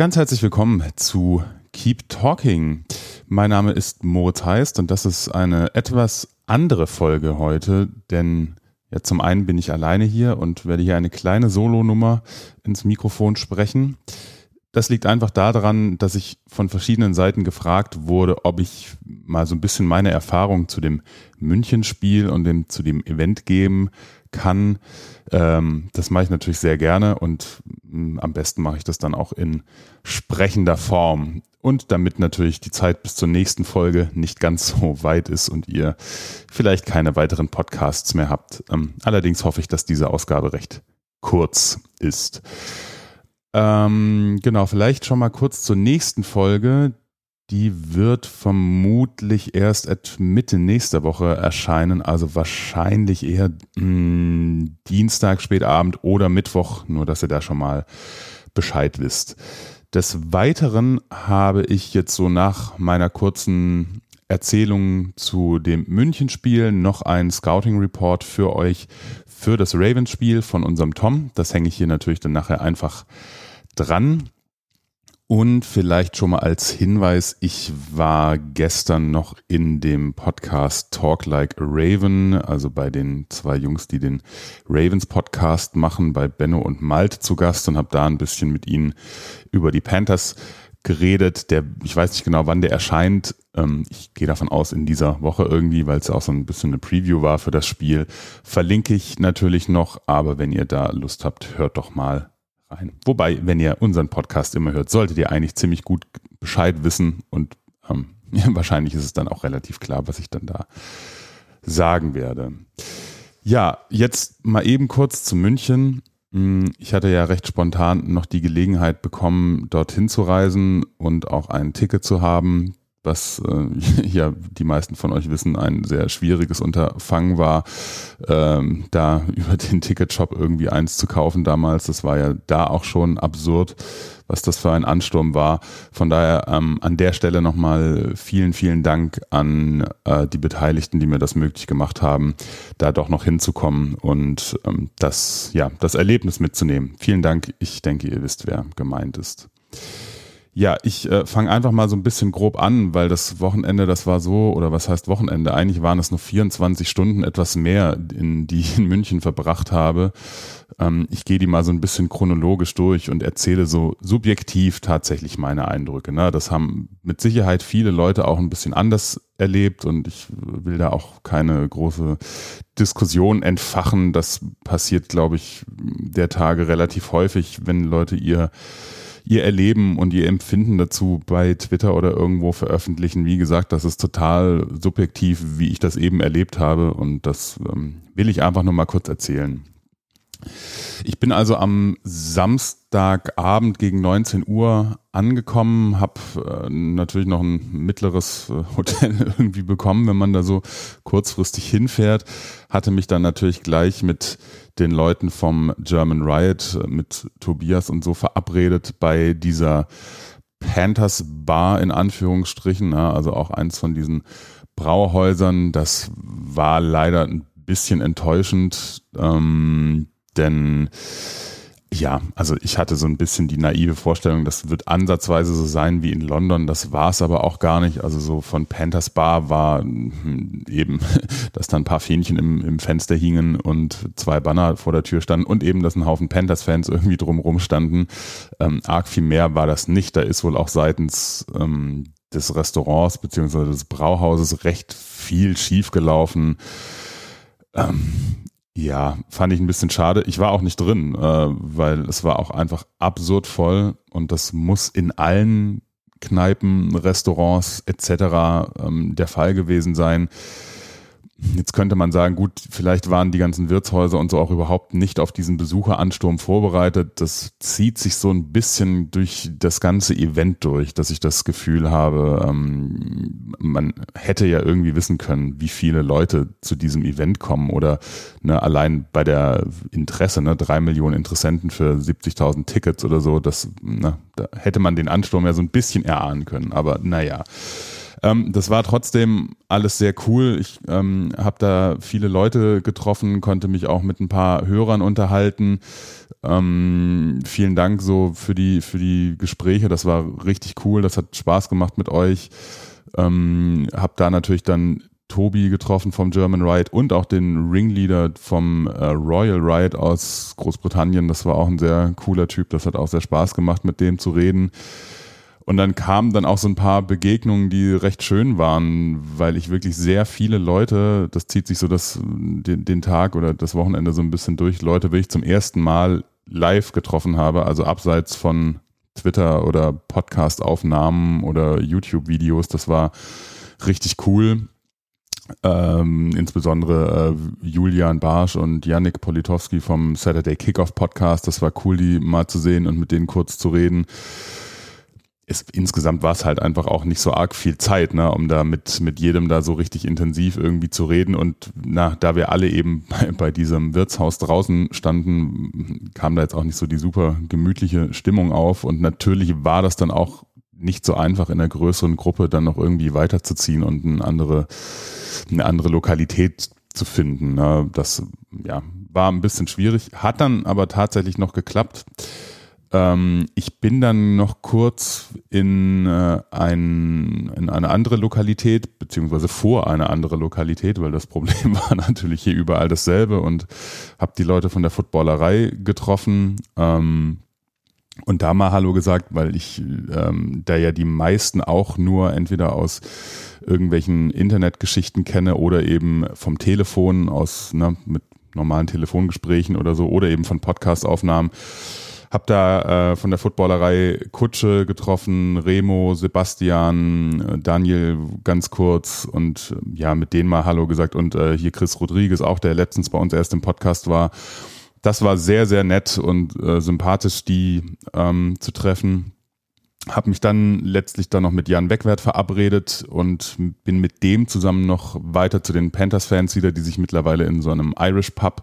Ganz herzlich willkommen zu Keep Talking. Mein Name ist Moritz Heist und das ist eine etwas andere Folge heute, denn ja, zum einen bin ich alleine hier und werde hier eine kleine Solonummer ins Mikrofon sprechen. Das liegt einfach daran, dass ich von verschiedenen Seiten gefragt wurde, ob ich mal so ein bisschen meine Erfahrung zu dem Münchenspiel und dem, zu dem Event geben kann. Ähm, das mache ich natürlich sehr gerne und mh, mm, am besten mache ich das dann auch in sprechender Form. Und damit natürlich die Zeit bis zur nächsten Folge nicht ganz so weit ist und ihr vielleicht keine weiteren Podcasts mehr habt. Ähm, allerdings hoffe ich, dass diese Ausgabe recht kurz ist. Ähm, genau, vielleicht schon mal kurz zur nächsten Folge. Die wird vermutlich erst Mitte nächster Woche erscheinen, also wahrscheinlich eher mh, hm, Dienstag, spätabend oder Mittwoch, nur dass ihr da schon mal Bescheid wisst. Des Weiteren habe ich jetzt so nach meiner kurzen Erzählung zu dem Münchenspiel noch einen Scouting Report für euch für das Ravens-Spiel von unserem Tom. Das hänge ich hier natürlich dann nachher einfach dran. Und vielleicht schon mal als Hinweis, ich war gestern noch in dem Podcast Talk Like a Raven, also bei den zwei Jungs, die den Ravens Podcast machen, bei Benno und Malte zu Gast und habe da ein bisschen mit ihnen über die Panthers geredet. Der, ich weiß nicht genau, wann der erscheint. Ähm, ich gehe davon aus, in dieser Woche irgendwie, weil es auch so ein bisschen eine Preview war für das Spiel. Verlinke ich natürlich noch, aber wenn ihr da Lust habt, hört doch mal rein. Wobei, wenn ihr unseren Podcast immer hört, solltet ihr eigentlich ziemlich gut Bescheid wissen und ähm, ja, wahrscheinlich ist es dann auch relativ klar, was ich dann da sagen werde. Ja, jetzt mal eben kurz zu München. Hm, ich hatte ja recht spontan noch die Gelegenheit bekommen, dorthin zu reisen und auch ein Ticket zu haben was äh, ja die meisten von euch wissen, ein sehr schwieriges Unterfangen war, ähm, da über den Ticketshop irgendwie eins zu kaufen damals. Das war ja da auch schon absurd, was das für ein Ansturm war. Von daher ähm, an der Stelle nochmal vielen, vielen Dank an äh, die Beteiligten, die mir das möglich gemacht haben, da doch noch hinzukommen und ähm, das, ja, das Erlebnis mitzunehmen. Vielen Dank. Ich denke, ihr wisst, wer gemeint ist. Ja, ich äh, fange einfach mal so ein bisschen grob an, weil das Wochenende, das war so, oder was heißt Wochenende? Eigentlich waren es nur 24 Stunden etwas mehr, in die ich in München verbracht habe. Ähm, ich gehe die mal so ein bisschen chronologisch durch und erzähle so subjektiv tatsächlich meine Eindrücke. Ne? Das haben mit Sicherheit viele Leute auch ein bisschen anders erlebt und ich will da auch keine große Diskussion entfachen. Das passiert, glaube ich, der Tage relativ häufig, wenn Leute ihr ihr Erleben und ihr Empfinden dazu bei Twitter oder irgendwo veröffentlichen. Wie gesagt, das ist total subjektiv, wie ich das eben erlebt habe und das ähm, will ich einfach nur mal kurz erzählen. Ich bin also am Samstagabend gegen 19 Uhr angekommen, habe äh, natürlich noch ein mittleres äh, Hotel irgendwie bekommen, wenn man da so kurzfristig hinfährt, hatte mich dann natürlich gleich mit den Leuten vom German Riot, äh, mit Tobias und so verabredet bei dieser Panthers Bar in Anführungsstrichen, ja, also auch eins von diesen Brauhäusern. Das war leider ein bisschen enttäuschend. Ähm, denn ja, also ich hatte so ein bisschen die naive Vorstellung, das wird ansatzweise so sein wie in London. Das war es aber auch gar nicht. Also so von Panthers Bar war hm, eben, dass da ein paar Fähnchen im, im Fenster hingen und zwei Banner vor der Tür standen und eben, dass ein Haufen Panthers-Fans irgendwie drumrum standen. Ähm, arg viel mehr war das nicht. Da ist wohl auch seitens ähm, des Restaurants beziehungsweise des Brauhauses recht viel schiefgelaufen. Ähm, ja, fand ich ein bisschen schade. Ich war auch nicht drin, äh, weil es war auch einfach absurd voll und das muss in allen Kneipen, Restaurants etc. Ähm, der Fall gewesen sein. Jetzt könnte man sagen, gut, vielleicht waren die ganzen Wirtshäuser und so auch überhaupt nicht auf diesen Besucheransturm vorbereitet. Das zieht sich so ein bisschen durch das ganze Event durch, dass ich das Gefühl habe, ähm, man hätte ja irgendwie wissen können, wie viele Leute zu diesem Event kommen oder ne, allein bei der Interesse, ne, drei Millionen Interessenten für 70.000 Tickets oder so, das, ne, da hätte man den Ansturm ja so ein bisschen erahnen können. Aber naja. Ähm, das war trotzdem alles sehr cool. Ich ähm, habe da viele Leute getroffen, konnte mich auch mit ein paar Hörern unterhalten. Ähm, vielen Dank so für die, für die Gespräche. Das war richtig cool. Das hat Spaß gemacht mit euch. Ähm, hab da natürlich dann Tobi getroffen vom German Ride und auch den Ringleader vom äh, Royal Ride aus Großbritannien. Das war auch ein sehr cooler Typ. Das hat auch sehr Spaß gemacht, mit dem zu reden. Und dann kamen dann auch so ein paar Begegnungen, die recht schön waren, weil ich wirklich sehr viele Leute, das zieht sich so das, den, den Tag oder das Wochenende so ein bisschen durch, Leute wirklich zum ersten Mal live getroffen habe, also abseits von Twitter oder Podcast-Aufnahmen oder YouTube-Videos. Das war richtig cool. Ähm, insbesondere äh, Julian Barsch und Yannick Politowski vom Saturday Kickoff Podcast. Das war cool, die mal zu sehen und mit denen kurz zu reden es, insgesamt war es halt einfach auch nicht so arg viel Zeit, ne, um da mit, mit jedem da so richtig intensiv irgendwie zu reden. Und na, da wir alle eben bei, bei diesem Wirtshaus draußen standen, kam da jetzt auch nicht so die super gemütliche Stimmung auf. Und natürlich war das dann auch nicht so einfach in der größeren Gruppe dann noch irgendwie weiterzuziehen und eine andere, eine andere Lokalität zu finden. Ne. Das ja, war ein bisschen schwierig, hat dann aber tatsächlich noch geklappt. Ähm, ich bin dann noch kurz in, äh, ein, in eine andere Lokalität, beziehungsweise vor eine andere Lokalität, weil das Problem war natürlich hier überall dasselbe und habe die Leute von der Footballerei getroffen. Ähm, und da mal Hallo gesagt, weil ich ähm, da ja die meisten auch nur entweder aus irgendwelchen Internetgeschichten kenne oder eben vom Telefon aus ne, mit normalen Telefongesprächen oder so oder eben von Podcastaufnahmen. Hab da äh, von der Footballerei Kutsche getroffen, Remo, Sebastian, äh, Daniel ganz kurz und äh, ja, mit denen mal Hallo gesagt und äh, hier Chris Rodriguez auch, der letztens bei uns erst im Podcast war. Das war sehr, sehr nett und äh, sympathisch, die ähm, zu treffen. Hab mich dann letztlich dann noch mit Jan Wegwert verabredet und bin mit dem zusammen noch weiter zu den Panthers-Fans wieder, die sich mittlerweile in so einem Irish Pub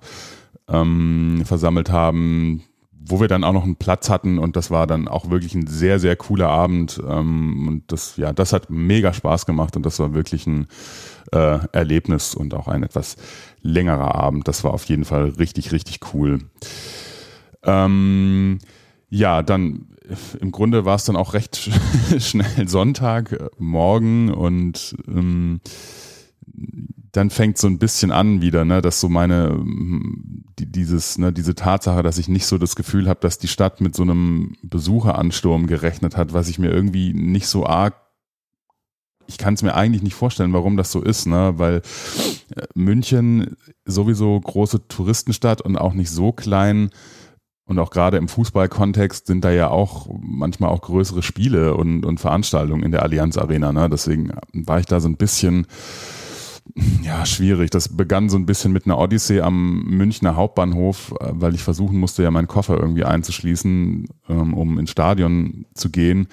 ähm, versammelt haben wo wir dann auch noch einen Platz hatten und das war dann auch wirklich ein sehr, sehr cooler Abend. Ähm, und das, ja, das hat mega Spaß gemacht und das war wirklich ein äh, Erlebnis und auch ein etwas längerer Abend. Das war auf jeden Fall richtig, richtig cool. Ähm, ja, dann im Grunde war es dann auch recht schnell Sonntag, äh, und ähm, dann fängt so ein bisschen an wieder, ne, dass so meine die, dieses, ne, diese Tatsache, dass ich nicht so das Gefühl habe, dass die Stadt mit so einem Besucheransturm gerechnet hat, was ich mir irgendwie nicht so arg ich kann es mir eigentlich nicht vorstellen, warum das so ist, ne? Weil äh, München sowieso große Touristenstadt und auch nicht so klein. Und auch gerade im Fußballkontext sind da ja auch manchmal auch größere Spiele und, und Veranstaltungen in der Allianz Arena. Ne? Deswegen war ich da so ein bisschen ja, schwierig. Das begann so ein bisschen mit einer Odyssee am Münchner Hauptbahnhof, äh, weil ich versuchen musste, ja meinen Koffer irgendwie einzuschließen, ähm, um ins Stadion zu gehen.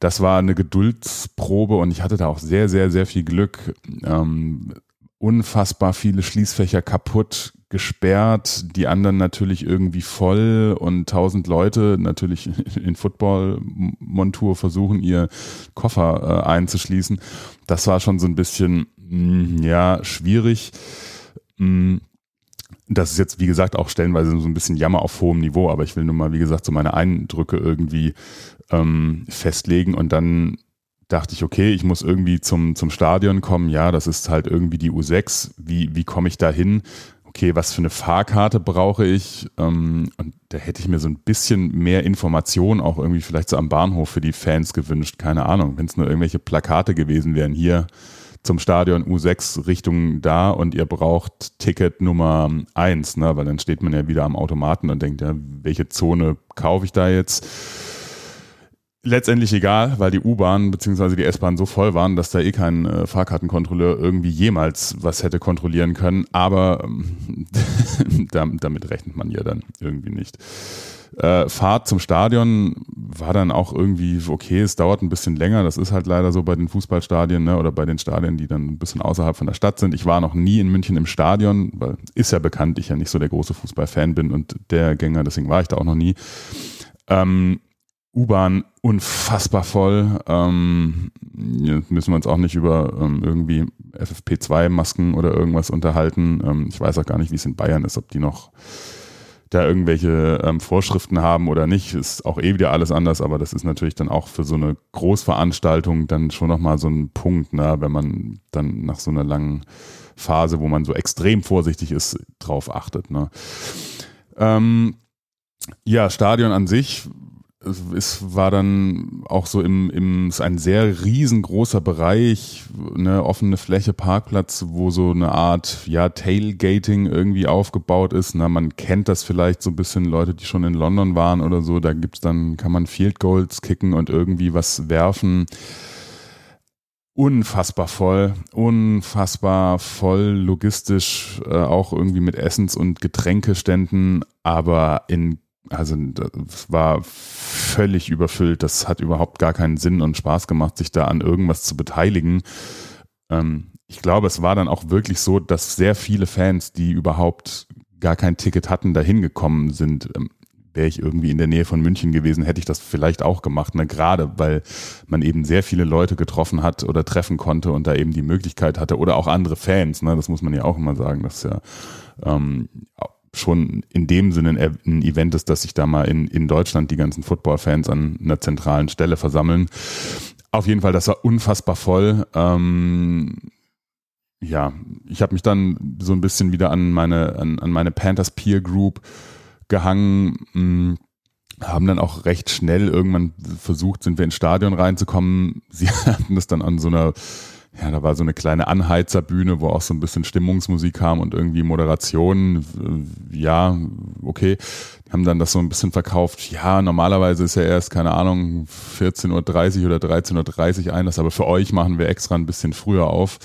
Das war eine Geduldsprobe und ich hatte da auch sehr, sehr, sehr viel Glück. Ähm, unfassbar viele Schließfächer kaputt, gesperrt, die anderen natürlich irgendwie voll und tausend Leute natürlich in Football-Montur versuchen, ihr Koffer äh, einzuschließen. Das war schon so ein bisschen ja, schwierig. Hm, das ist jetzt, wie gesagt, auch stellenweise so ein bisschen Jammer auf hohem Niveau, aber ich will nur mal, wie gesagt, so meine Eindrücke irgendwie ähm, festlegen und dann dachte ich, okay, ich muss irgendwie zum, zum Stadion kommen. Ja, das ist halt irgendwie die U6. Wie, wie komme ich da hin? Okay, was für eine Fahrkarte brauche ich? Ähm, und da hätte ich mir so ein bisschen mehr Information auch irgendwie vielleicht so am Bahnhof für die Fans gewünscht. Keine Ahnung, wenn es nur irgendwelche Plakate gewesen wären. Hier, zum Stadion U6 Richtung da und ihr braucht Ticket Nummer 1, ne? weil dann steht man ja wieder am Automaten und denkt, ja, welche Zone kaufe ich da jetzt? Letztendlich egal, weil die U-Bahn bzw. die S-Bahn so voll waren, dass da eh kein äh, Fahrkartenkontrolleur irgendwie jemals was hätte kontrollieren können. Aber ähm, damit rechnet man ja dann irgendwie nicht. Äh, Fahrt zum Stadion war dann auch irgendwie okay, es dauert ein bisschen länger. Das ist halt leider so bei den Fußballstadien ne, oder bei den Stadien, die dann ein bisschen außerhalb von der Stadt sind. Ich war noch nie in München im Stadion, weil ist ja bekannt, ich ja nicht so der große Fußballfan bin und der Gänger, deswegen war ich da auch noch nie. Ähm, U-Bahn unfassbar voll. Ähm, müssen wir uns auch nicht über ähm, irgendwie FFP2-Masken oder irgendwas unterhalten. Ähm, ich weiß auch gar nicht, wie es in Bayern ist, ob die noch da irgendwelche ähm, Vorschriften haben oder nicht, ist auch eh wieder alles anders, aber das ist natürlich dann auch für so eine Großveranstaltung dann schon nochmal so ein Punkt, ne, wenn man dann nach so einer langen Phase, wo man so extrem vorsichtig ist, drauf achtet. Ne. Ähm, ja, Stadion an sich es war dann auch so im, im ist ein sehr riesengroßer Bereich, eine offene Fläche, Parkplatz, wo so eine Art ja Tailgating irgendwie aufgebaut ist. Na, man kennt das vielleicht so ein bisschen Leute, die schon in London waren oder so. Da gibt's dann kann man Field Goals kicken und irgendwie was werfen. Unfassbar voll, unfassbar voll logistisch, äh, auch irgendwie mit Essens- und Getränkeständen, aber in also das war völlig überfüllt. Das hat überhaupt gar keinen Sinn und Spaß gemacht, sich da an irgendwas zu beteiligen. Ähm, ich glaube, es war dann auch wirklich so, dass sehr viele Fans, die überhaupt gar kein Ticket hatten, dahin gekommen sind. Ähm, Wäre ich irgendwie in der Nähe von München gewesen, hätte ich das vielleicht auch gemacht. Ne? Gerade weil man eben sehr viele Leute getroffen hat oder treffen konnte und da eben die Möglichkeit hatte oder auch andere Fans. Ne? Das muss man ja auch immer sagen. Das ist ja ähm, schon in dem Sinne ein Event ist, dass sich da mal in, in Deutschland die ganzen Football-Fans an einer zentralen Stelle versammeln. Auf jeden Fall, das war unfassbar voll. Ähm, ja, ich habe mich dann so ein bisschen wieder an meine, an, an meine Panthers Peer Group gehangen, mh, hm, haben dann auch recht schnell irgendwann versucht, sind wir ins Stadion reinzukommen. Sie hatten das dann an so einer ja, da war so eine kleine Anheizerbühne, wo auch so ein bisschen Stimmungsmusik kam und irgendwie Moderation. Ja, okay. Haben dann das so ein bisschen verkauft. Ja, normalerweise ist ja erst, keine Ahnung, 14.30 Uhr oder 13.30 Uhr Einlass, aber für euch machen wir extra ein bisschen früher auf.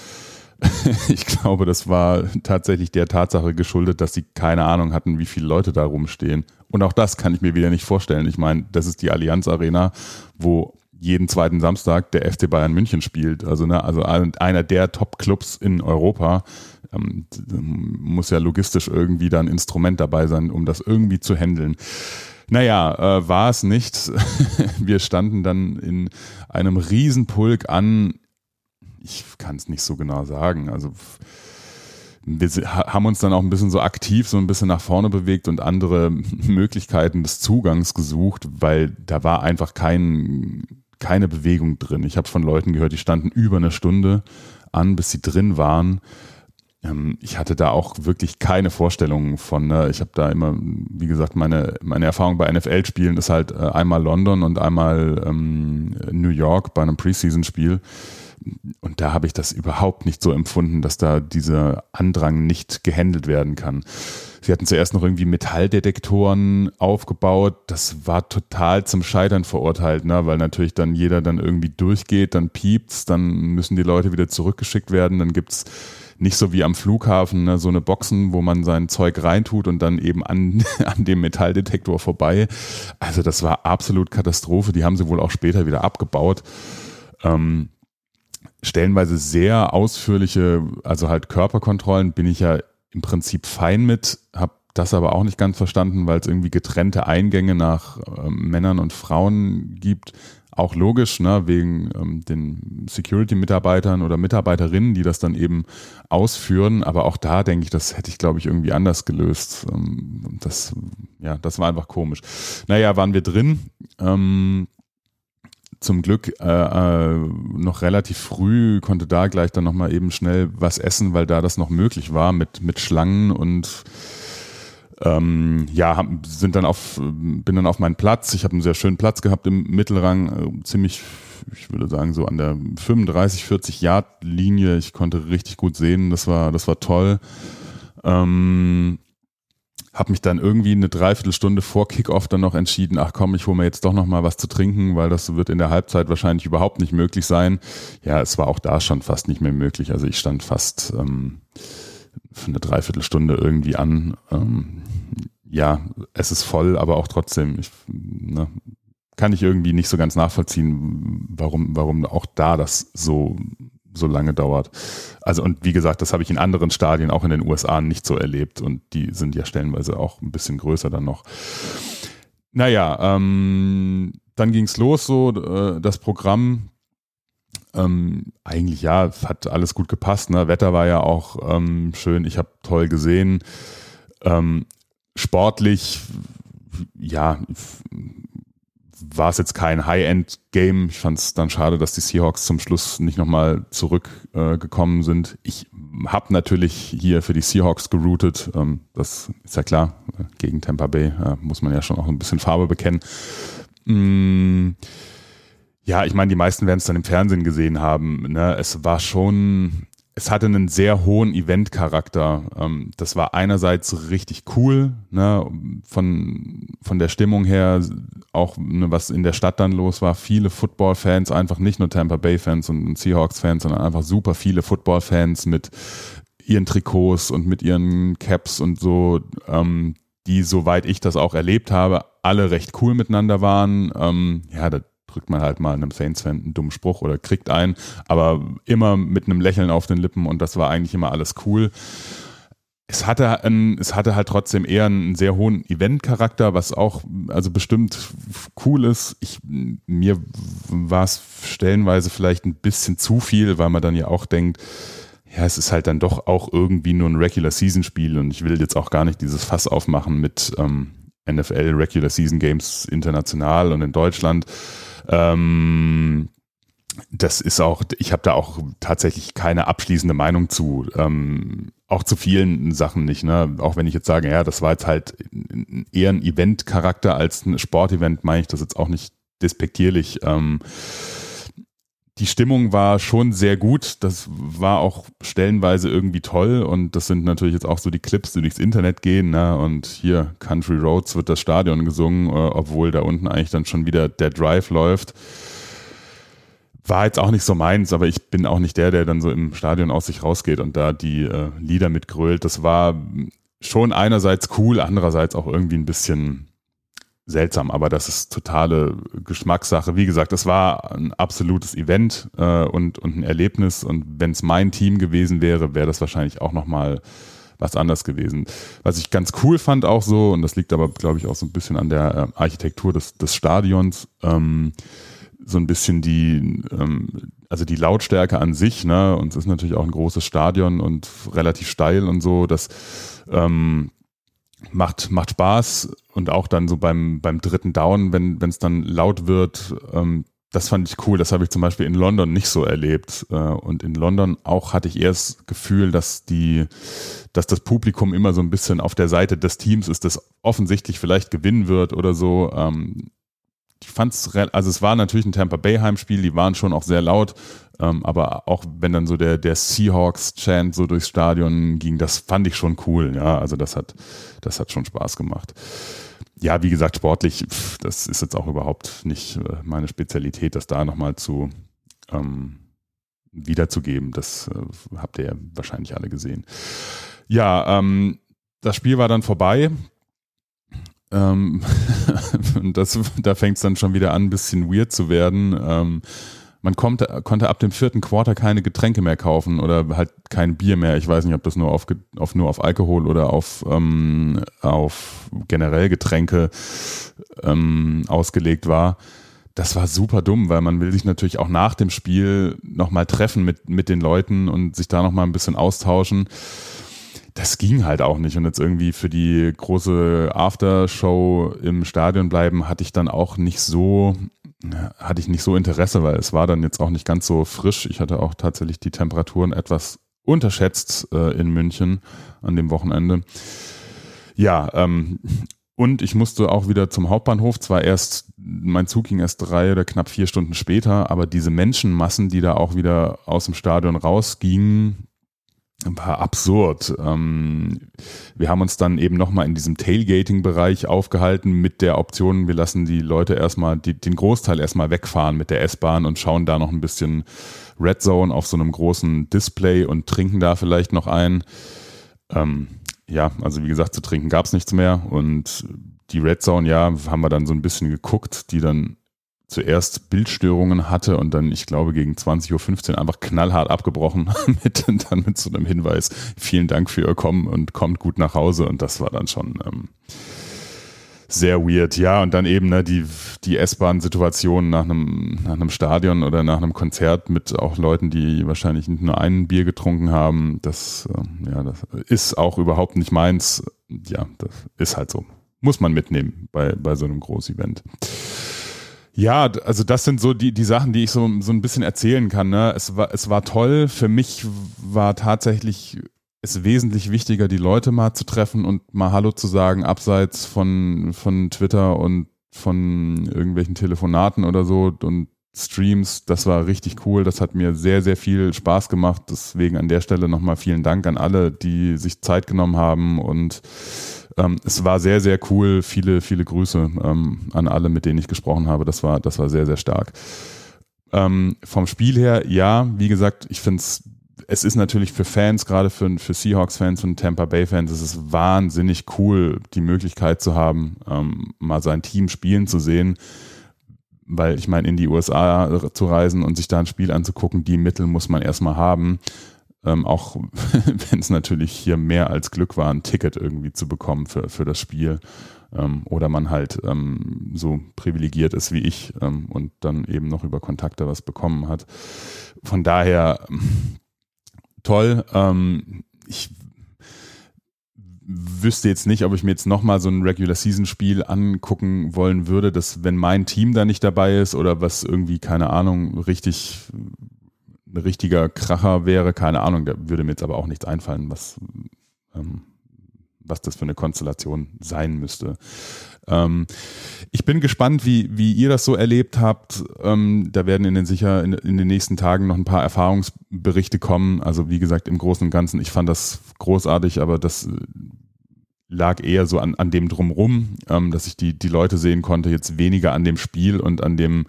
ich glaube, das war tatsächlich der Tatsache geschuldet, dass sie keine Ahnung hatten, wie viele Leute da rumstehen. Und auch das kann ich mir wieder nicht vorstellen. Ich meine, das ist die Allianz Arena, wo jeden zweiten Samstag der FC Bayern München spielt. Also, ne, also einer der Top-Clubs in Europa. Ähm, muss ja logistisch irgendwie da ein Instrument dabei sein, um das irgendwie zu handeln. Naja, äh, war es nicht. Wir standen dann in einem Riesenpulk an. Ich kann es nicht so genau sagen. Also wir haben uns dann auch ein bisschen so aktiv so ein bisschen nach vorne bewegt und andere Möglichkeiten des Zugangs gesucht, weil da war einfach kein keine Bewegung drin. Ich habe von Leuten gehört, die standen über eine Stunde an, bis sie drin waren. Ähm, ich hatte da auch wirklich keine Vorstellungen von. Ne? Ich habe da immer, wie gesagt, meine, meine Erfahrung bei NFL-Spielen ist halt äh, einmal London und einmal ähm, New York bei einem Preseason-Spiel. Und da habe ich das überhaupt nicht so empfunden, dass da dieser Andrang nicht gehandelt werden kann. Sie hatten zuerst noch irgendwie Metalldetektoren aufgebaut. Das war total zum Scheitern verurteilt, ne? weil natürlich dann jeder dann irgendwie durchgeht, dann piept's, dann müssen die Leute wieder zurückgeschickt werden. Dann gibt's nicht so wie am Flughafen ne, so eine Boxen, wo man sein Zeug reintut und dann eben an, an dem Metalldetektor vorbei. Also das war absolut Katastrophe. Die haben sie wohl auch später wieder abgebaut. Ähm, stellenweise sehr ausführliche, also halt Körperkontrollen bin ich ja im Prinzip fein mit, habe das aber auch nicht ganz verstanden, weil es irgendwie getrennte Eingänge nach ähm, Männern und Frauen gibt. Auch logisch, ne, wegen ähm, den Security-Mitarbeitern oder Mitarbeiterinnen, die das dann eben ausführen. Aber auch da denke ich, das hätte ich, glaube ich, irgendwie anders gelöst. Ähm, das, ja, das war einfach komisch. Naja, waren wir drin. Ähm, zum Glück äh, äh, noch relativ früh, konnte da gleich dann nochmal eben schnell was essen, weil da das noch möglich war mit, mit Schlangen und ähm, ja, sind dann auf, bin dann auf meinen Platz. Ich habe einen sehr schönen Platz gehabt im Mittelrang, äh, ziemlich, ich würde sagen, so an der 35, 40 Yard Linie. Ich konnte richtig gut sehen, das war, das war toll. Ähm, habe mich dann irgendwie eine Dreiviertelstunde vor Kickoff dann noch entschieden, ach komm, ich hole mir jetzt doch noch mal was zu trinken, weil das wird in der Halbzeit wahrscheinlich überhaupt nicht möglich sein. Ja, es war auch da schon fast nicht mehr möglich. Also ich stand fast ähm, für eine Dreiviertelstunde irgendwie an. Ähm, ja, es ist voll, aber auch trotzdem, ich, ne, kann ich irgendwie nicht so ganz nachvollziehen, warum, warum auch da das so so lange dauert. Also und wie gesagt, das habe ich in anderen Stadien auch in den USA nicht so erlebt und die sind ja stellenweise auch ein bisschen größer dann noch. Naja, ähm, dann ging es los, so äh, das Programm. Ähm, eigentlich ja, hat alles gut gepasst. Ne? Wetter war ja auch ähm, schön. Ich habe toll gesehen. Ähm, sportlich, ja, war es jetzt kein High-End-Game. Ich fand es dann schade, dass die Seahawks zum Schluss nicht nochmal zurückgekommen äh, sind. Ich habe natürlich hier für die Seahawks geroutet. Ähm, das ist ja klar. Gegen Tampa Bay äh, muss man ja schon auch ein bisschen Farbe bekennen. Mm, ja, ich meine, die meisten werden es dann im Fernsehen gesehen haben. Ne? Es war schon, es hatte einen sehr hohen Event-Charakter. Ähm, das war einerseits richtig cool, ne? von, von der Stimmung her, auch ne, was in der Stadt dann los war. Viele Football-Fans, einfach nicht nur Tampa Bay-Fans und Seahawks-Fans, sondern einfach super viele Football-Fans mit ihren Trikots und mit ihren Caps und so, ähm, die, soweit ich das auch erlebt habe, alle recht cool miteinander waren. Ähm, ja, da drückt man halt mal einem Saints-Fan einen dummen Spruch oder kriegt einen, aber immer mit einem Lächeln auf den Lippen und das war eigentlich immer alles cool. Es hatte, ein, es hatte halt trotzdem eher einen sehr hohen Event-Charakter, was auch also bestimmt cool ist. Ich, mir war es stellenweise vielleicht ein bisschen zu viel, weil man dann ja auch denkt, ja, es ist halt dann doch auch irgendwie nur ein Regular-Season-Spiel und ich will jetzt auch gar nicht dieses Fass aufmachen mit ähm, NFL Regular Season Games international und in Deutschland. Ähm, das ist auch, ich habe da auch tatsächlich keine abschließende Meinung zu. Ähm, auch zu vielen Sachen nicht. Ne? Auch wenn ich jetzt sage, ja, das war jetzt halt eher ein Event-Charakter als ein Sportevent, meine ich das jetzt auch nicht despektierlich. Ähm, die Stimmung war schon sehr gut. Das war auch stellenweise irgendwie toll. Und das sind natürlich jetzt auch so die Clips, die durchs Internet gehen. Ne? Und hier Country Roads wird das Stadion gesungen, äh, obwohl da unten eigentlich dann schon wieder der Drive läuft. War jetzt auch nicht so meins, aber ich bin auch nicht der, der dann so im Stadion aus sich rausgeht und da die äh, Lieder mitgrölt. Das war schon einerseits cool, andererseits auch irgendwie ein bisschen seltsam, aber das ist totale Geschmackssache. Wie gesagt, es war ein absolutes Event äh, und, und ein Erlebnis und wenn es mein Team gewesen wäre, wäre das wahrscheinlich auch nochmal was anders gewesen. Was ich ganz cool fand auch so, und das liegt aber, glaube ich, auch so ein bisschen an der äh, Architektur des, des Stadions, ähm, so ein bisschen die, ähm, also die Lautstärke an sich, ne, und es ist natürlich auch ein großes Stadion und relativ steil und so, dass ähm, macht, macht Spaß und auch dann so beim, beim dritten Down, wenn es dann laut wird, ähm, das fand ich cool. Das habe ich zum Beispiel in London nicht so erlebt. Äh, und in London auch hatte ich eher das Gefühl, dass die, dass das Publikum immer so ein bisschen auf der Seite des Teams ist, das offensichtlich vielleicht gewinnen wird oder so. Ähm, ich fand's, also es war natürlich ein Tampa Bay Heimspiel, die waren schon auch sehr laut, ähm, aber auch wenn dann so der, der Seahawks-Chant so durchs Stadion ging, das fand ich schon cool, ja, also das hat, das hat schon Spaß gemacht. Ja, wie gesagt, sportlich, pff, das ist jetzt auch überhaupt nicht äh, meine Spezialität, das da nochmal zu ähm, wiederzugeben. Das äh, habt ihr ja wahrscheinlich alle gesehen. Ja, ähm, das Spiel war dann vorbei. Ähm, das, da fängt es dann schon wieder an, ein bisschen weird zu werden. Ähm, man kommt, konnte ab dem vierten Quarter keine Getränke mehr kaufen oder halt kein Bier mehr. Ich weiß nicht, ob das nur auf, auf nur auf Alkohol oder auf, ähm, auf generell Getränke ähm, ausgelegt war. Das war super dumm, weil man will sich natürlich auch nach dem Spiel nochmal treffen mit, mit den Leuten und sich da nochmal ein bisschen austauschen das ging halt auch nicht. Und jetzt irgendwie für die große Aftershow im Stadion bleiben, hatte ich dann auch nicht so, hatte ich nicht so Interesse, weil es war dann jetzt auch nicht ganz so frisch. Ich hatte auch tatsächlich die Temperaturen etwas unterschätzt äh, in München an dem Wochenende. Ja, ähm, und ich musste auch wieder zum Hauptbahnhof. Zwar erst, mein Zug ging erst drei oder knapp vier Stunden später, aber diese Menschenmassen, die da auch wieder aus dem Stadion rausgingen, war absurd. Ähm, wir haben uns dann eben nochmal in diesem Tailgating-Bereich aufgehalten mit der Option, wir lassen die Leute erstmal, die, den Großteil erstmal wegfahren mit der S-Bahn und schauen da noch ein bisschen Red Zone auf so einem großen Display und trinken da vielleicht noch ein. Ähm, ja, also wie gesagt, zu trinken gab's nichts mehr und die Red Zone, ja, haben wir dann so ein bisschen geguckt, die dann zuerst Bildstörungen hatte und dann, ich glaube, gegen 20.15 Uhr einfach knallhart abgebrochen mit, dann mit so einem Hinweis, vielen Dank für Ihr Kommen und kommt gut nach Hause und das war dann schon ähm, Sehr weird, ja. Und dann eben ne, die, die S-Bahn-Situation nach einem, nach einem Stadion oder nach einem Konzert mit auch Leuten, die wahrscheinlich nicht nur ein Bier getrunken haben. Das, äh, ja, das ist auch überhaupt nicht meins. Ja, das ist halt so. Muss man mitnehmen bei, bei so einem Großevent. Ja, also das sind so die, die Sachen, die ich so, so ein bisschen erzählen kann. Ne? Es, war, es war toll. Für mich war tatsächlich es wesentlich wichtiger, die Leute mal zu treffen und mal Hallo zu sagen, abseits von, von Twitter und von irgendwelchen Telefonaten oder so und Streams. Das war richtig cool. Das hat mir sehr, sehr viel Spaß gemacht. Deswegen an der Stelle nochmal vielen Dank an alle, die sich Zeit genommen haben und ähm, es war sehr, sehr cool. Viele, viele Grüße ähm, an alle, mit denen ich gesprochen habe. Das war, das war sehr, sehr stark. Ähm, vom Spiel her, ja, wie gesagt, ich finde es es ist natürlich für Fans, gerade für, für Seahawks-Fans und Tampa Bay-Fans, es ist wahnsinnig cool, die Möglichkeit zu haben, ähm, mal sein Team spielen zu sehen. Weil ich meine, in die USA zu reisen und sich da ein Spiel anzugucken, die Mittel muss man erstmal haben. Ähm, auch wenn es natürlich hier mehr als Glück war, ein Ticket irgendwie zu bekommen für, für das Spiel. Ähm, oder man halt ähm, so privilegiert ist wie ich ähm, und dann eben noch über Kontakte was bekommen hat. Von daher toll. Ähm, ich wüsste jetzt nicht, ob ich mir jetzt nochmal so ein Regular Season Spiel angucken wollen würde, dass wenn mein Team da nicht dabei ist oder was irgendwie, keine Ahnung, richtig, ein richtiger Kracher wäre, keine Ahnung, da würde mir jetzt aber auch nichts einfallen, was, ähm, was das für eine Konstellation sein müsste. Ähm, ich bin gespannt, wie, wie ihr das so erlebt habt. Ähm, da werden in den sicher in, in, den nächsten Tagen noch ein paar Erfahrungsberichte kommen. Also wie gesagt, im Großen und Ganzen, ich fand das großartig, aber das äh, lag eher so an, an dem drumrum, ähm, dass ich die, die Leute sehen konnte, jetzt weniger an dem Spiel und an dem,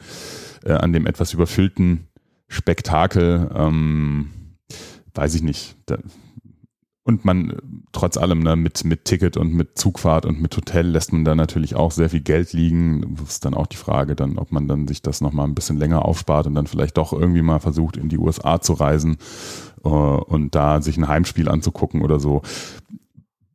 äh, an dem etwas überfüllten Spektakel. Ähm, weiß ich nicht. Da, und man, trotz allem, ne, mit, mit Ticket und mit Zugfahrt und mit Hotel lässt man da natürlich auch sehr viel Geld liegen. Das ist dann auch die Frage, dann, ob man dann sich das nochmal ein bisschen länger aufspart und dann vielleicht doch irgendwie mal versucht, in die USA zu reisen äh, und da sich ein Heimspiel anzugucken oder so.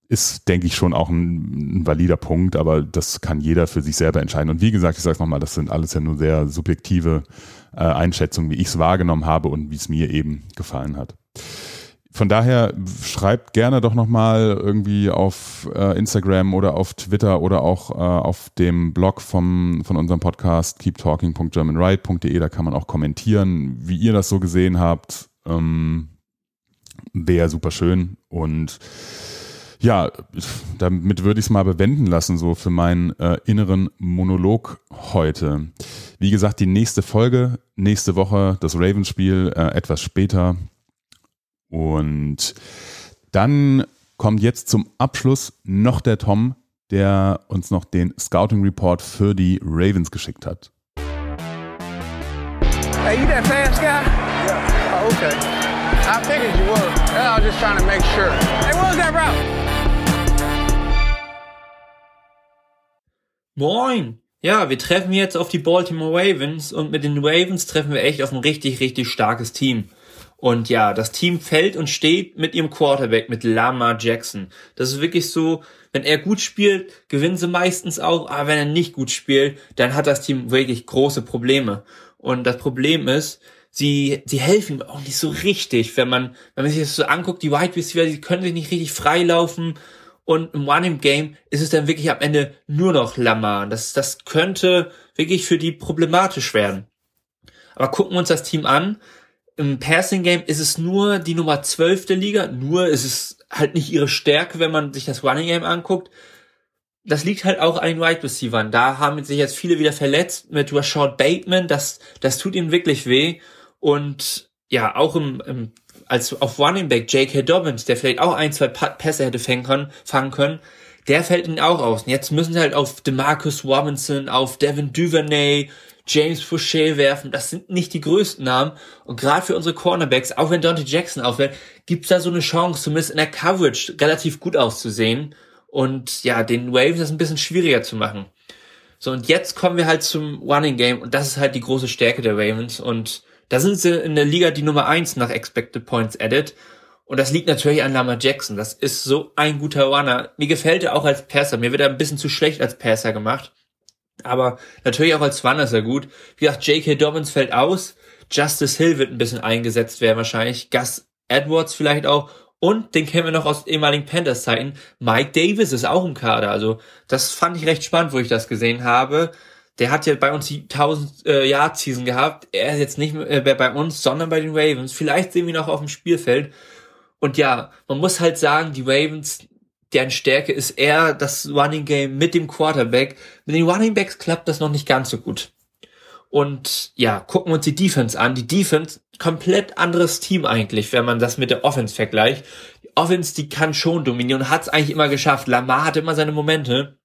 Ist, denke ich, schon auch ein, ein, valider Punkt, aber das kann jeder für sich selber entscheiden. Und wie gesagt, ich sage nochmal, das sind alles ja nur sehr subjektive äh, Einschätzungen, wie ich es wahrgenommen habe und wie es mir eben gefallen hat von daher schreibt gerne doch nochmal irgendwie auf äh, Instagram oder auf Twitter oder auch äh, auf dem Blog vom, von unserem Podcast keeptalking.germanright.de. Da kann man auch kommentieren, wie ihr das so gesehen habt. Ähm, Wäre super schön. Und ja, damit würde ich es mal bewenden lassen, so für meinen äh, inneren Monolog heute. Wie gesagt, die nächste Folge, nächste Woche, das Ravens-Spiel, äh, etwas später. Und dann kommt jetzt zum Abschluss noch der Tom, der uns noch den Scouting Report für die Ravens geschickt hat. Hey, you that fast guy? Yeah. Oh, okay. I figured you were. I was just trying to make sure. Hey, what was that route? Moin! Ja, wir treffen jetzt auf die Baltimore Ravens und mit den Ravens treffen wir echt auf ein richtig, richtig starkes Team. Und ja, das Team fällt und steht mit ihrem Quarterback, mit Lamar Jackson. Das ist wirklich so, wenn er gut spielt, gewinnen sie meistens auch, aber wenn er nicht gut spielt, dann hat das Team wirklich große Probleme. Und das Problem ist, sie, sie helfen auch nicht so richtig, wenn man, wenn man sich das so anguckt, die Wide Receiver, die können sich nicht richtig freilaufen. Und im Running Game ist es dann wirklich am Ende nur noch Lamar. Das, das könnte wirklich für die problematisch werden. Aber gucken wir uns das Team an im Passing Game ist es nur die Nummer 12 der Liga, nur ist es halt nicht ihre Stärke, wenn man sich das Running Game anguckt. Das liegt halt auch an den Wide Receivers. Da haben sich jetzt viele wieder verletzt mit Rashad Bateman, das, das tut ihnen wirklich weh. Und ja, auch im, im als auf Running Back J.K. Dobbins, der vielleicht auch ein, zwei Pässe hätte fangen können, fangen können, der fällt ihnen auch aus. Und jetzt müssen sie halt auf DeMarcus Robinson, auf Devin Duvernay, James Fouché werfen. Das sind nicht die größten Namen. Und gerade für unsere Cornerbacks, auch wenn Dante Jackson aufhört, gibt's da so eine Chance, zumindest in der Coverage relativ gut auszusehen. Und ja, den Waves das ein bisschen schwieriger zu machen. So, und jetzt kommen wir halt zum Running Game. Und das ist halt die große Stärke der Ravens. Und da sind sie in der Liga die Nummer eins nach Expected Points Added. Und das liegt natürlich an Lama Jackson. Das ist so ein guter Runner. Mir gefällt er auch als Passer. Mir wird er ein bisschen zu schlecht als Passer gemacht. Aber natürlich auch als Runner er gut. Wie gesagt, J.K. Dobbins fällt aus. Justice Hill wird ein bisschen eingesetzt werden wahrscheinlich. Gus Edwards vielleicht auch. Und den kennen wir noch aus ehemaligen Panthers Zeiten. Mike Davis ist auch im Kader. Also das fand ich recht spannend, wo ich das gesehen habe. Der hat ja bei uns die 1000 äh, Yard Season gehabt. Er ist jetzt nicht mehr äh, bei uns, sondern bei den Ravens. Vielleicht sehen wir ihn noch auf dem Spielfeld. Und ja, man muss halt sagen, die Ravens, deren Stärke ist eher das Running Game mit dem Quarterback. Mit den Running Backs klappt das noch nicht ganz so gut. Und ja, gucken wir uns die Defense an. Die Defense, komplett anderes Team eigentlich, wenn man das mit der Offense vergleicht. Die Offense, die kann schon dominieren, hat es eigentlich immer geschafft. Lamar hatte immer seine Momente.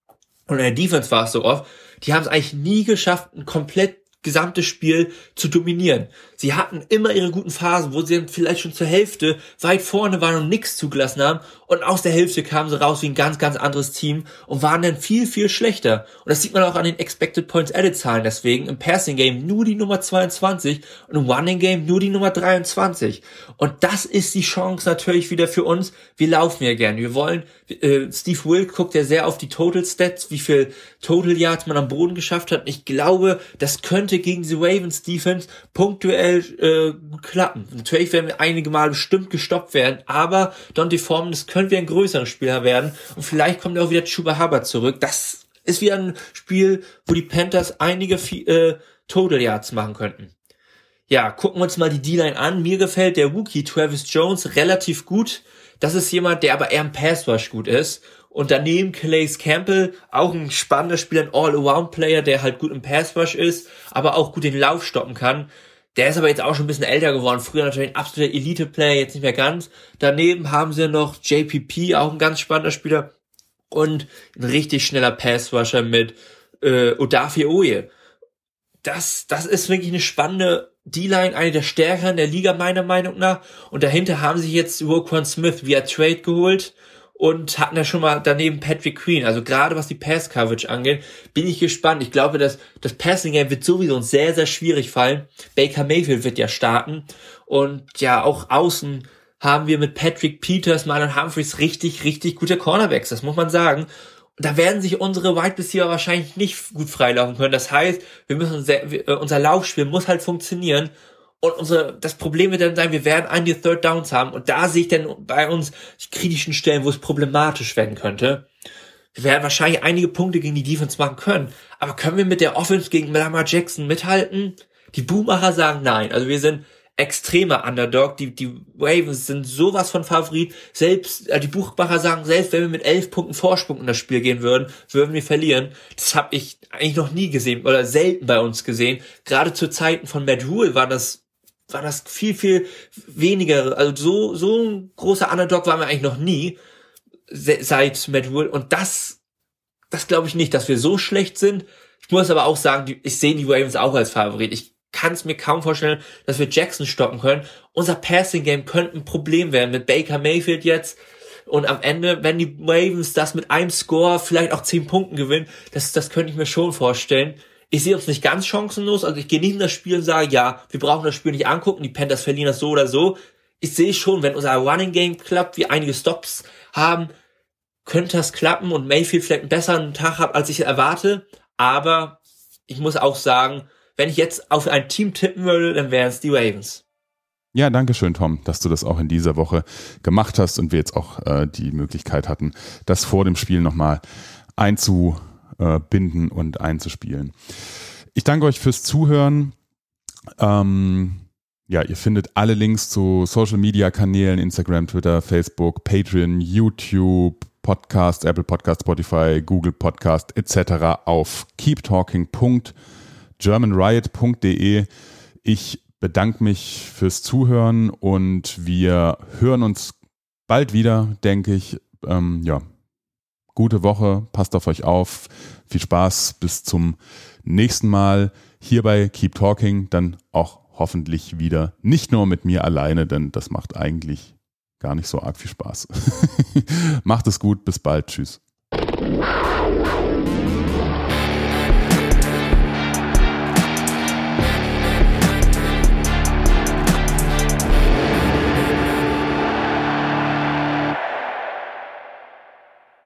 Und in der Defense war es so oft, die haben es eigentlich nie geschafft, ein komplett gesamtes Spiel zu dominieren. Sie hatten immer ihre guten Phasen, wo sie dann vielleicht schon zur Hälfte weit vorne waren und nichts zugelassen haben und aus der Hälfte kamen sie raus wie ein ganz, ganz anderes Team und waren dann viel, viel schlechter. Und das sieht man auch an den Expected Points Added Zahlen deswegen. Im Passing Game nur die Nummer 22 und im Running Game nur die Nummer 23. Und das ist die Chance natürlich wieder für uns. Wir laufen ja gern. Wir wollen, äh, Steve Will guckt ja sehr auf die Total Stats, wie viel Total Yards man am Boden geschafft hat. Und ich glaube, das könnte gegen die Ravens Defense punktuell äh, klappen. Natürlich werden wir einige Mal bestimmt gestoppt werden, aber Dante Forman, das könnte wieder ein größerer Spieler werden und vielleicht kommt auch wieder Chuba Hubbard zurück. Das ist wieder ein Spiel, wo die Panthers einige äh, Total Yards machen könnten. Ja, gucken wir uns mal die D-Line an. Mir gefällt der Wookie Travis Jones relativ gut. Das ist jemand, der aber eher im Pass Rush gut ist. Und daneben Calais Campbell, auch ein spannender Spieler, ein All-Around-Player, der halt gut im Pass Rush ist, aber auch gut den Lauf stoppen kann. Der ist aber jetzt auch schon ein bisschen älter geworden. Früher natürlich ein absoluter Elite-Player, jetzt nicht mehr ganz. Daneben haben sie noch JPP, auch ein ganz spannender Spieler. Und ein richtig schneller Passwasher mit äh, Odafi Oye. Das, das ist wirklich eine spannende D-Line, eine der stärkeren der Liga meiner Meinung nach. Und dahinter haben sie jetzt Roquan Smith via Trade geholt und hatten ja schon mal daneben Patrick Queen. Also gerade was die Pass-Coverage angeht, bin ich gespannt. Ich glaube, dass das Passing-Game wird sowieso sehr, sehr schwierig fallen. Baker Mayfield wird ja starten. Und ja, auch außen haben wir mit Patrick Peters, Marlon Humphreys richtig, richtig gute Cornerbacks. Das muss man sagen. Da werden sich unsere Wide Receiver wahrscheinlich nicht gut freilaufen können. Das heißt, wir müssen sehr, äh, unser Laufspiel muss halt funktionieren. Und unsere, das Problem wird dann sein, wir werden einige Third Downs haben. Und da sehe ich dann bei uns die kritischen Stellen, wo es problematisch werden könnte. Wir werden wahrscheinlich einige Punkte gegen die Defense machen können. Aber können wir mit der Offense gegen Lamar Jackson mithalten? Die Boomacher sagen nein. Also wir sind extremer Underdog. Die, die Ravens sind sowas von Favorit. Selbst, äh, die Buchmacher sagen, selbst wenn wir mit elf Punkten Vorsprung in das Spiel gehen würden, würden wir verlieren. Das habe ich eigentlich noch nie gesehen oder selten bei uns gesehen. Gerade zu Zeiten von Matt Rule war das war das viel, viel weniger. Also so, so ein großer Underdog waren wir eigentlich noch nie seit Matt Rule. Und das, das glaube ich nicht, dass wir so schlecht sind. Ich muss aber auch sagen, ich sehe die Ravens auch als Favorit. Ich kann es mir kaum vorstellen, dass wir Jackson stoppen können. Unser Passing Game könnte ein Problem werden mit Baker Mayfield jetzt. Und am Ende, wenn die Ravens das mit einem Score vielleicht auch zehn Punkten gewinnen, das, das könnte ich mir schon vorstellen ich sehe uns nicht ganz chancenlos. Also ich gehe nicht in das Spiel und sage, ja, wir brauchen das Spiel nicht angucken, die Panthers verlieren das so oder so. Ich sehe schon, wenn unser Running Game klappt, wir einige Stops haben, könnte das klappen und Mayfield vielleicht einen besseren Tag hat, als ich erwarte. Aber ich muss auch sagen, wenn ich jetzt auf ein Team tippen würde, dann wären es die Ravens. Ja, danke schön, Tom, dass du das auch in dieser Woche gemacht hast und wir jetzt auch äh, die Möglichkeit hatten, das vor dem Spiel nochmal einzu äh, binden und einzuspielen. Ich danke euch fürs Zuhören. Ähm, ja, ihr findet alle Links zu Social Media Kanälen, Instagram, Twitter, Facebook, Patreon, YouTube, Podcast, Apple Podcast, Spotify, Google Podcast etc. auf keeptalking.germanriot.de. Ich bedanke mich fürs Zuhören und wir hören uns bald wieder, denke ich. Ähm, ja, gute Woche, passt auf euch auf, viel Spaß, bis zum nächsten Mal hier bei Keep Talking, dann auch hoffentlich wieder nicht nur mit mir alleine, denn das macht eigentlich gar nicht so arg viel Spaß. Macht es gut, bis bald, tschüss.